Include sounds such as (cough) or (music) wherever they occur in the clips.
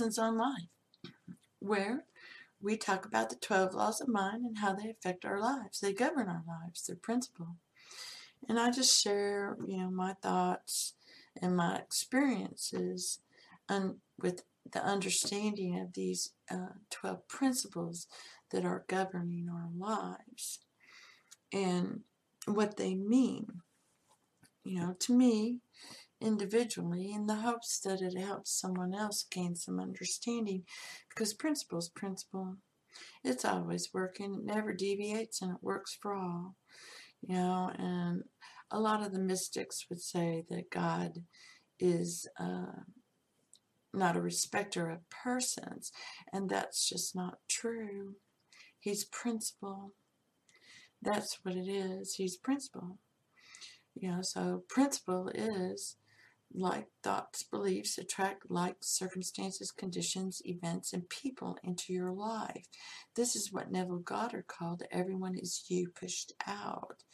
Lessons on Life, where we talk about the 12 laws of mind and how they affect our lives. They govern our lives, they're principle. And I just share, you know, my thoughts and my experiences and with the understanding of these uh, 12 principles that are governing our lives and what they mean. You know, to me, individually in the hopes that it helps someone else gain some understanding because principle is principle. It's always working, it never deviates, and it works for all. You know, and a lot of the mystics would say that God is uh, not a respecter of persons, and that's just not true. He's principle. That's what it is. He's principle. You know, so principle is like thoughts, beliefs attract like circumstances, conditions, events, and people into your life. This is what Neville Goddard called everyone is you pushed out.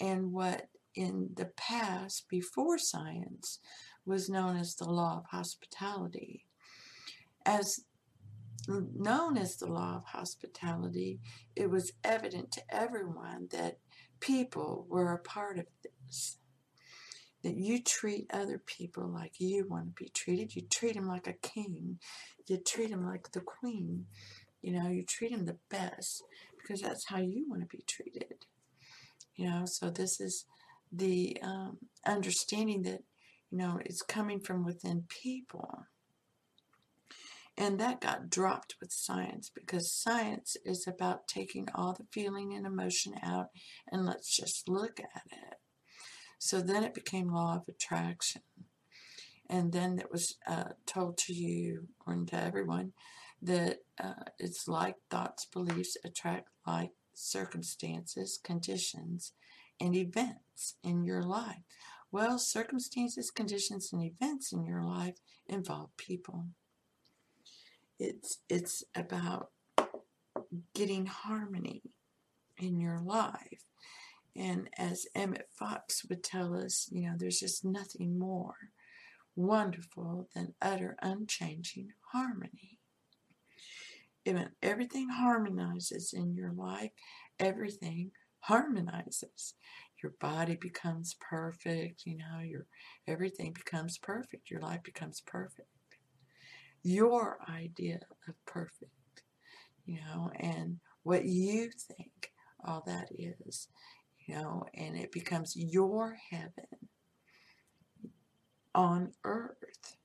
And what in the past, before science, was known as the law of hospitality. As known as the law of hospitality, it was evident to everyone that people were a part of this that you treat other people like you want to be treated. You treat them like a king. You treat them like the queen. You know, you treat them the best because that's how you want to be treated. You know, so this is the um, understanding that, you know, it's coming from within people. And that got dropped with science because science is about taking all the feeling and emotion out and let's just look at it. So then it became law of attraction. And then it was uh, told to you or to everyone that uh, it's like thoughts, beliefs attract like circumstances, conditions, and events in your life. Well, circumstances, conditions, and events in your life involve people. It's it's about getting harmony in your life. And as Emmett Fox would tell us, you know, there's just nothing more wonderful than utter unchanging harmony. When everything harmonizes in your life, everything harmonizes. Your body becomes perfect, you know, your everything becomes perfect. Your life becomes perfect. Your idea of perfect, you know, and what you think all that is you know, and it becomes your heaven on earth.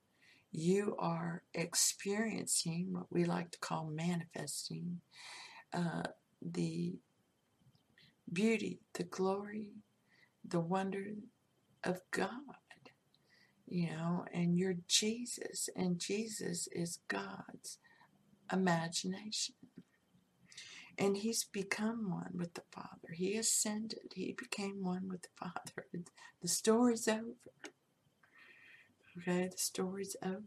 You are experiencing what we like to call manifesting uh, the beauty, the glory, the wonder of God, you know, and you're Jesus, and Jesus is God's imagination. And he's become one with the Father. He ascended. He became one with the Father. The story's over. Okay, the story's over.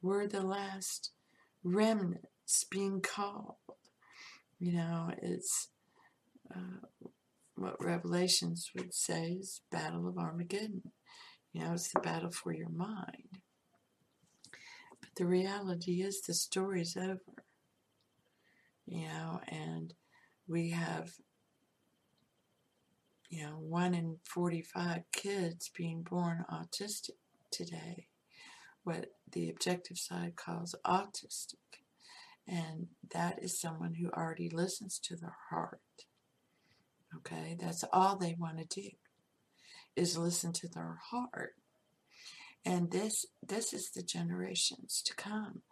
We're the last remnants being called. You know, it's uh, what Revelations would say is Battle of Armageddon. You know, it's the battle for your mind. But the reality is the story's over you know, and we have, you know, one in 45 kids being born autistic today, what the objective side calls autistic. And that is someone who already listens to their heart. Okay, that's all they want to do is listen to their heart. And this this is the generations to come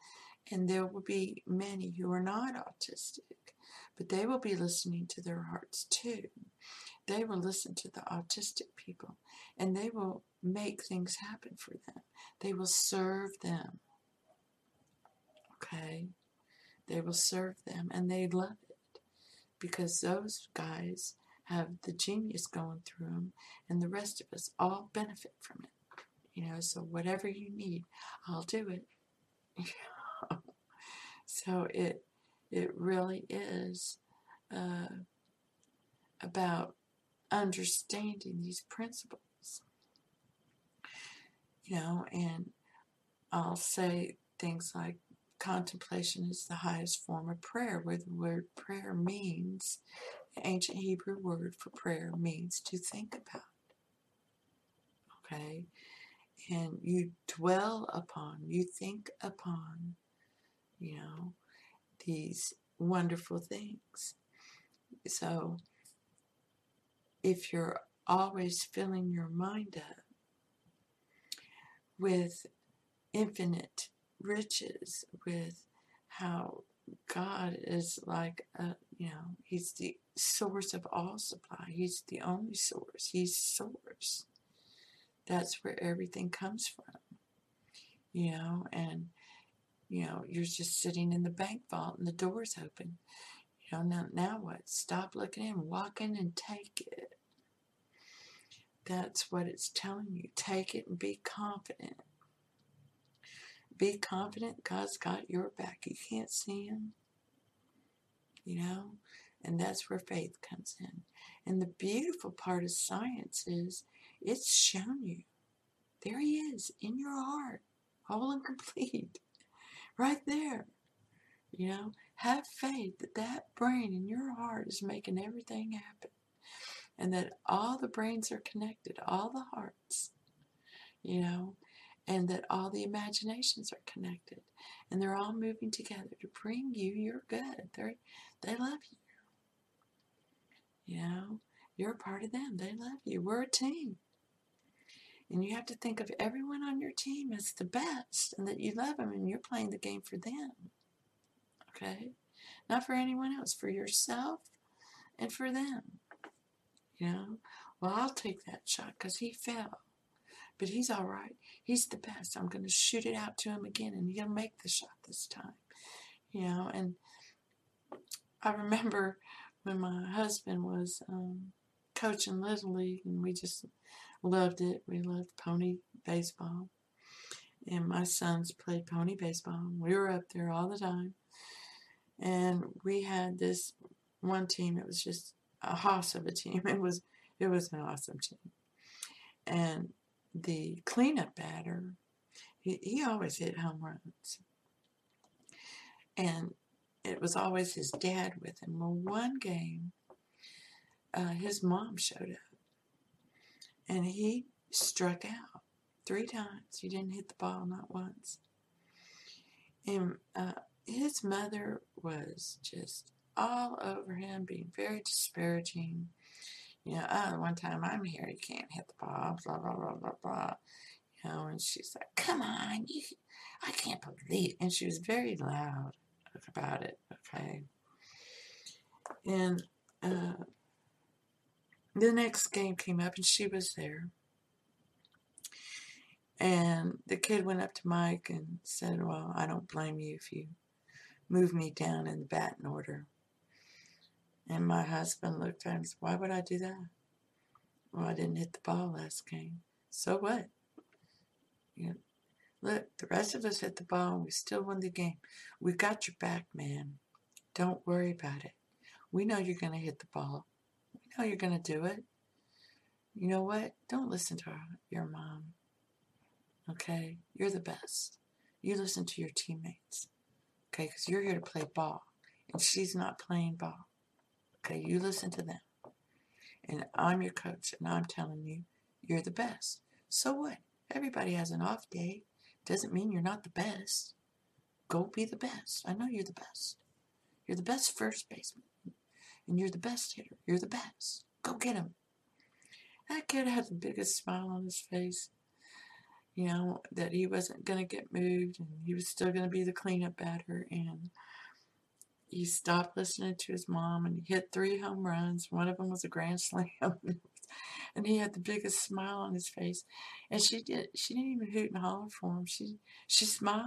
and there will be many who are not autistic, but they will be listening to their hearts too. They will listen to the autistic people and they will make things happen for them. They will serve them. Okay? They will serve them and they love it because those guys have the genius going through them and the rest of us all benefit from it. You know, so whatever you need, I'll do it. (laughs) so it it really is uh, about understanding these principles. You know, and I'll say things like contemplation is the highest form of prayer, where the word prayer means, the ancient Hebrew word for prayer means to think about. Okay? And you dwell upon, you think upon, you know, these wonderful things. So, if you're always filling your mind up with infinite riches, with how God is like, a, you know, He's the source of all supply. He's the only source. He's source. That's where everything comes from, you know, and, you know, you're just sitting in the bank vault and the door's open. You know, now, now what? Stop looking in, walk in and take it. That's what it's telling you. Take it and be confident. Be confident God's got your back. You can't see Him, you know, and that's where faith comes in. And the beautiful part of science is it's shown you. There He is in your heart, whole and (laughs) complete, right there. You know, have faith that that brain in your heart is making everything happen and that all the brains are connected, all the hearts, you know, and that all the imaginations are connected and they're all moving together to bring you your good. They they love you. You know, you're a part of them. They love you. We're a team. And you have to think of everyone on your team as the best and that you love them and you're playing the game for them. Okay? Not for anyone else, for yourself and for them. You know, well, I'll take that shot because he fell. But he's all right. He's the best. I'm going to shoot it out to him again and he'll make the shot this time. You know, and I remember when my husband was um, coaching Little League and we just loved it. We loved pony baseball. And my sons played pony baseball. We were up there all the time. And we had this one team, it was just a hoss of a team. (laughs) It was it was an awesome team. And the cleanup batter, he, he always hit home runs. And it was always his dad with him. Well, one game, uh, his mom showed up. And he struck out three times. He didn't hit the ball, not once. And uh, his mother was just all over him, being very disparaging. You know, oh, one time I'm here, you can't hit the ball, blah, blah, blah, blah, blah. You know, and she's like, come on, you, I can't believe. And she was very loud about it, okay? And uh, the next game came up, and she was there. And the kid went up to Mike and said, Well, I don't blame you if you move me down in the batting order. And my husband looked at him and said, Why would I do that? Well, I didn't hit the ball last game. So what? You know, look, the rest of us hit the ball and we still won the game. We got your back, man. Don't worry about it. We know you're going to hit the ball. Know you're going to do it. You know what? Don't listen to your mom. Okay? You're the best. You listen to your teammates. Okay? Because you're here to play ball. And she's not playing ball. Okay, you listen to them. And I'm your coach, and I'm telling you, you're the best. So what? Everybody has an off day. Doesn't mean you're not the best. Go be the best. I know you're the best. You're the best first baseman. And you're the best hitter. You're the best. Go get him. That kid had the biggest smile on his face. You know, that he wasn't going to get moved and he was still going to be the cleanup batter. And he stopped listening to his mom and he hit three home runs. One of them was a grand slam. (laughs) and he had the biggest smile on his face. And she did she didn't even hoot and holler for him. She she smiled.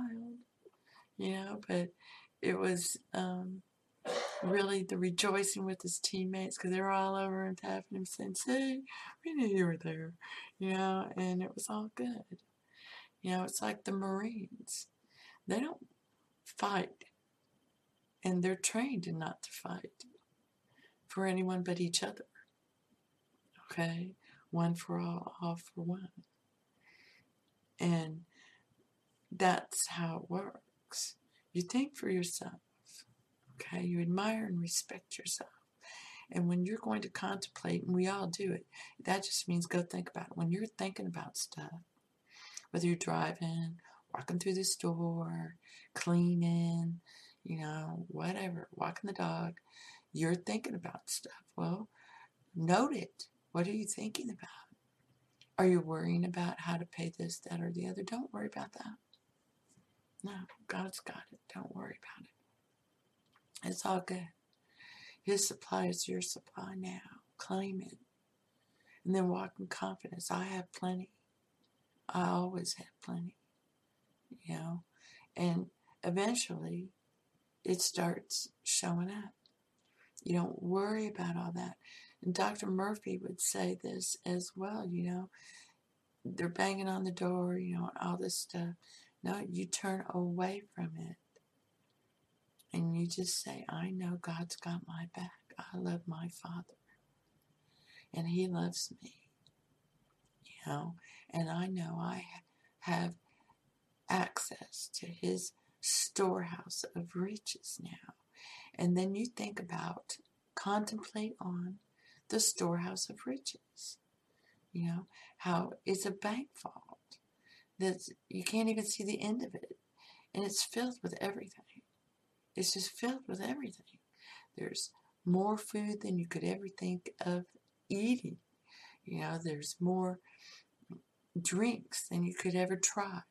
You know, but it was um, really the rejoicing with his teammates because they were all over and tapping him saying, See, we knew you were there. You know, and it was all good. You know, it's like the Marines. They don't fight and they're trained not to fight for anyone but each other. Okay? One for all, all for one. And that's how it works. You think for yourself, okay? You admire and respect yourself. And when you're going to contemplate, and we all do it, that just means go think about it. When you're thinking about stuff, whether you're driving, walking through the store, cleaning, you know, whatever, walking the dog, you're thinking about stuff. Well, note it. What are you thinking about? Are you worrying about how to pay this, that, or the other? Don't worry about that. No, God's got it. Don't worry about it. It's all good. His supply is your supply now. Claim it. And then walk in confidence. I have plenty. I always have plenty. You know? And eventually it starts showing up. You don't worry about all that. And Dr. Murphy would say this as well, you know. They're banging on the door, you know, all this stuff. No, you turn away from it. And you just say, I know God's got my back. I love my Father. And He loves me. You know, and I know I have access to His storehouse of riches now. And then you think about, contemplate on the storehouse of riches. You know, how it's a bank vault that you can't even see the end of it. And it's filled with everything. It's just filled with everything. There's more food than you could ever think of eating. You know, there's more drinks than you could ever try.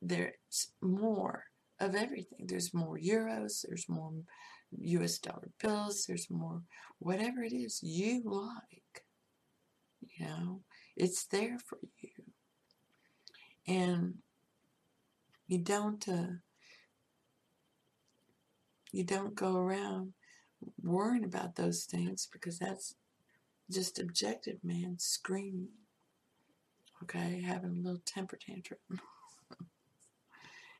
There's more of everything. There's more euros, there's more US dollar bills, there's more whatever it is you like. You know, it's there for you and you don't uh, you don't go around worrying about those things because that's just objective man screaming okay? Having a little temper tantrum. (laughs)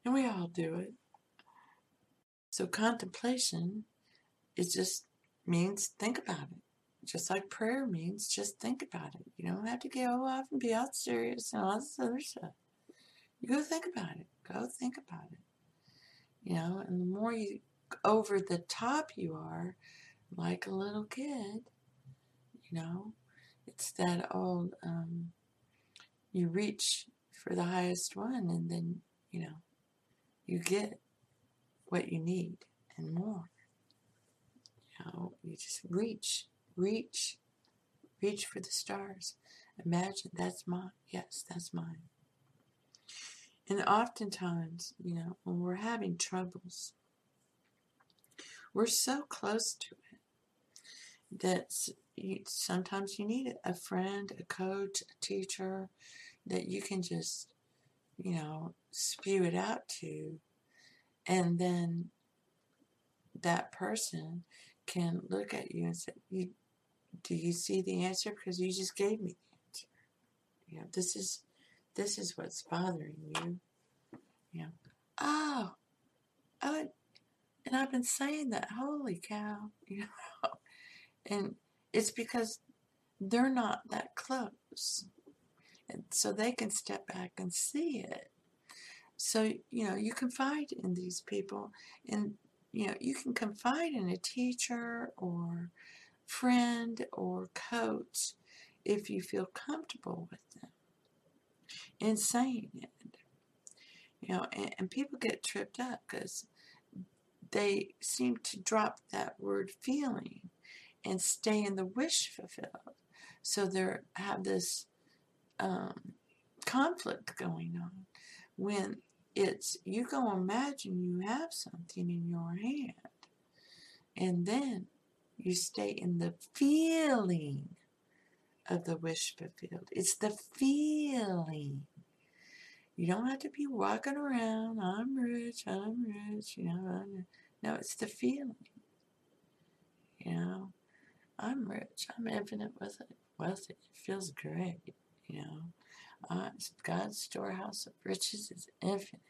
And we all do it. So contemplation it just means think about it. Just like prayer means just think about it. You don't have to go off and be all serious and all this other stuff. You go think about it. Go think about it. You know, and the more you over the top you are, like a little kid, you know, it's that old, um, you reach for the highest one and then, you know, you get what you need and more. You know, you just reach, reach, reach for the stars. Imagine that's mine. Yes, that's mine. And oftentimes, you know, when we're having troubles, we're so close to it that sometimes you need a friend, a coach, a teacher that you can just, you know, spew it out to. And then that person can look at you and say, you, Do you see the answer? Because you just gave me the answer. You know, this is this is what's bothering you. Know, oh, oh, and I've been saying that, holy cow, (laughs) you know, and it's because they're not that close. And so they can step back and see it. So, you know, you confide in these people and, you know, you can confide in a teacher or friend or coach if you feel comfortable with them in saying it. You know, and, and people get tripped up because they seem to drop that word feeling and stay in the wish fulfilled. So they have this um, conflict going on when it's you go imagine you have something in your hand and then you stay in the feeling of the wish fulfilled. It's the feeling. You don't have to be walking around, I'm rich, I'm rich, you know. I'm, no, it's the feeling. You know, I'm rich, I'm infinite with it, it. It feels great, you know. Uh, God's storehouse of riches is infinite.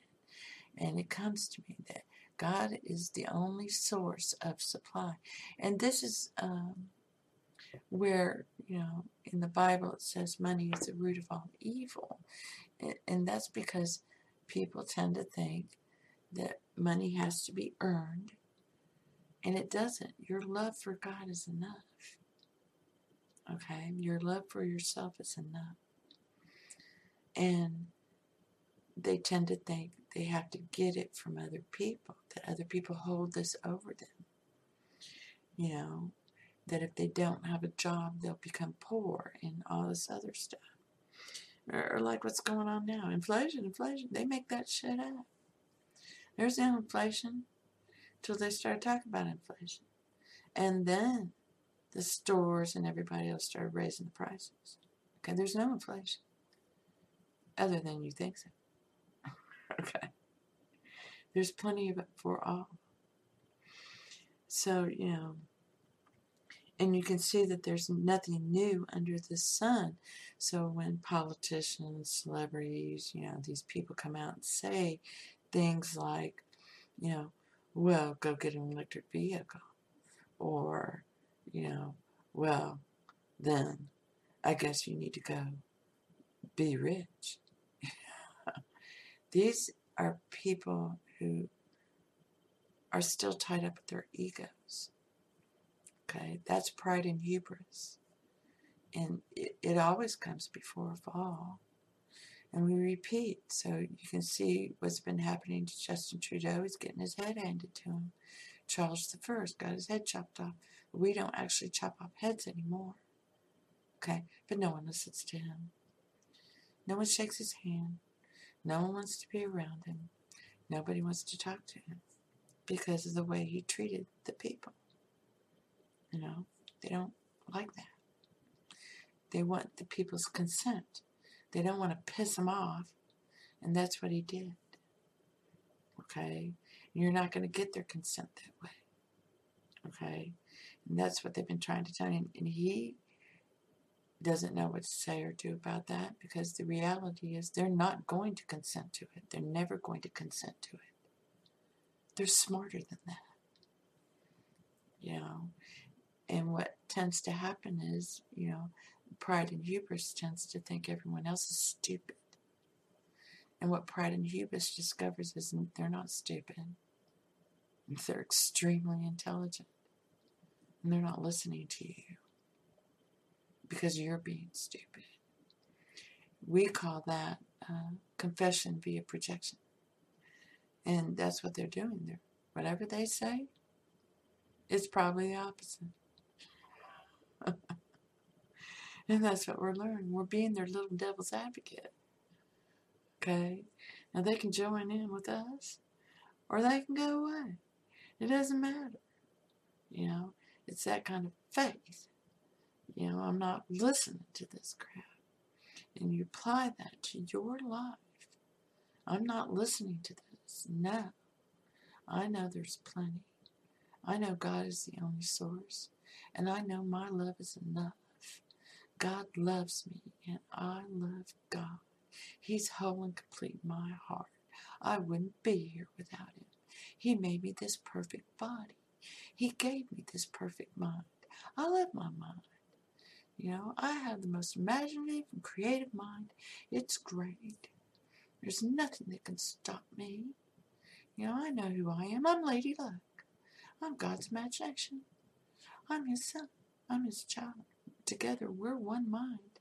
And it comes to me that God is the only source of supply. And this is um, where, you know, in the Bible it says money is the root of all evil. And that's because people tend to think that money has to be earned, and it doesn't. Your love for God is enough. Okay? Your love for yourself is enough. And they tend to think they have to get it from other people, that other people hold this over them. You know, that if they don't have a job, they'll become poor and all this other stuff. Or, or like what's going on now inflation, inflation. They make that shit up. There's no inflation till they start talking about inflation. And then the stores and everybody else started raising the prices. Okay, there's no inflation. Other than you think so. (laughs) okay. There's plenty of it for all. So, you know, and you can see that there's nothing new under the sun. So when politicians, celebrities, you know, these people come out and say things like, you know, well, go get an electric vehicle, or, you know, well, then I guess you need to go be rich. (laughs) These are people who are still tied up with their egos. Okay, that's pride and hubris. And it, it always comes before a fall. And we repeat. So you can see what's been happening to Justin Trudeau. He's getting his head handed to him. Charles I got his head chopped off. We don't actually chop off heads anymore. Okay, but no one listens to him. No one shakes his hand. No one wants to be around him. Nobody wants to talk to him because of the way he treated the people. You know, they don't like that. They want the people's consent. They don't want to piss him off. And that's what he did. Okay? And you're not going to get their consent that way. Okay? And that's what they've been trying to tell you. And he doesn't know what to say or do about that because the reality is they're not going to consent to it. They're never going to consent to it. They're smarter than that. You know, tends to happen is, you know, pride and hubris tends to think everyone else is stupid. And what pride and hubris discovers is they're not stupid. They're extremely intelligent. And they're not listening to you because you're being stupid. We call that uh, confession via projection. And that's what they're doing. They're, whatever they say, it's probably the opposite. And that's what we're learning. We're being their little devil's advocate. Okay? Now they can join in with us or they can go away. It doesn't matter. You know, it's that kind of faith. You know, I'm not listening to this crap. And you apply that to your life. I'm not listening to this. No. I know there's plenty. I know God is the only source. And I know my love is enough. God loves me, and I love God. He's whole and complete my heart. I wouldn't be here without Him. He made me this perfect body. He gave me this perfect mind. I love my mind. You know, I have the most imaginative and creative mind. It's great. There's nothing that can stop me. You know, I know who I am. I'm Lady Luck. I'm God's imagination. I'm his son. I'm his child. Together we're one mind,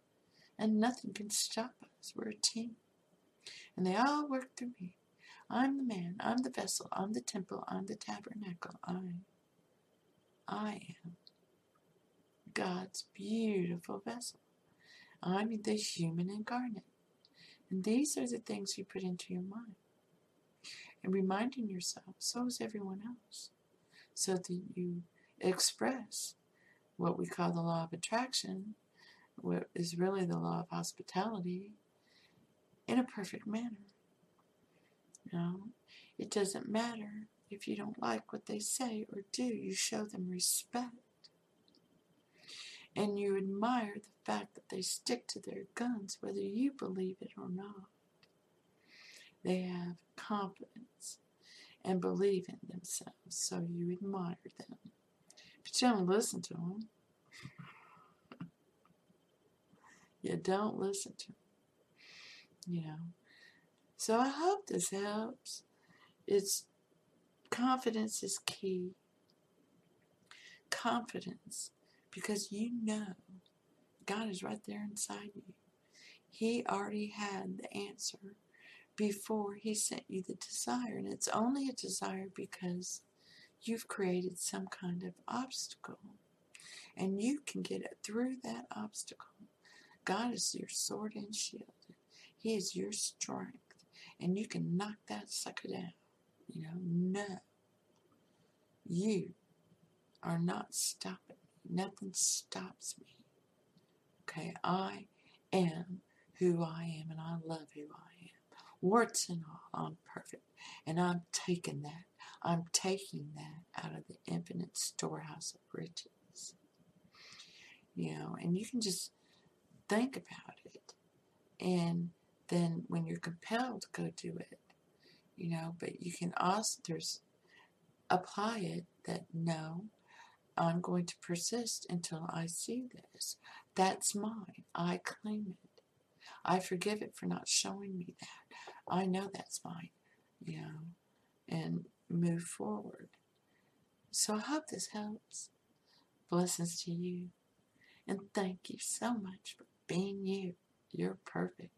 and nothing can stop us. We're a team. And they all work through me. I'm the man. I'm the vessel. I'm the temple. I'm the tabernacle. I, I am God's beautiful vessel. I'm the human incarnate. And these are the things you put into your mind. And reminding yourself, so is everyone else. So that you express what we call the law of attraction, what is really the law of hospitality, in a perfect manner. You know, it doesn't matter if you don't like what they say or do, you show them respect. And you admire the fact that they stick to their guns, whether you believe it or not. They have confidence and believe in themselves, so you admire them. But you don't listen to them. you don't listen to them. You know, So I hope this helps. It's confidence is key. Confidence, because you know God is right there inside you. He already had the answer before He sent you the desire, and it's only a desire because you've created some kind of obstacle, and you can get it through that obstacle. God is your sword and shield. He is your strength and you can knock that sucker down. You know, no. You are not stopping me. Nothing stops me. Okay, I am who I am and I love who I am. Warts and all, I'm perfect. And I'm taking that. I'm taking that out of the infinite storehouse of riches. You know, and you can just think about it and then when you're compelled to go do it, you know, but you can also, there's, apply it that no, I'm going to persist until I see this. That's mine. I claim it. I forgive it for not showing me that. I know that's mine, you know, and move forward. So I hope this helps. Blessings to you. And thank you so much for being you. You're perfect.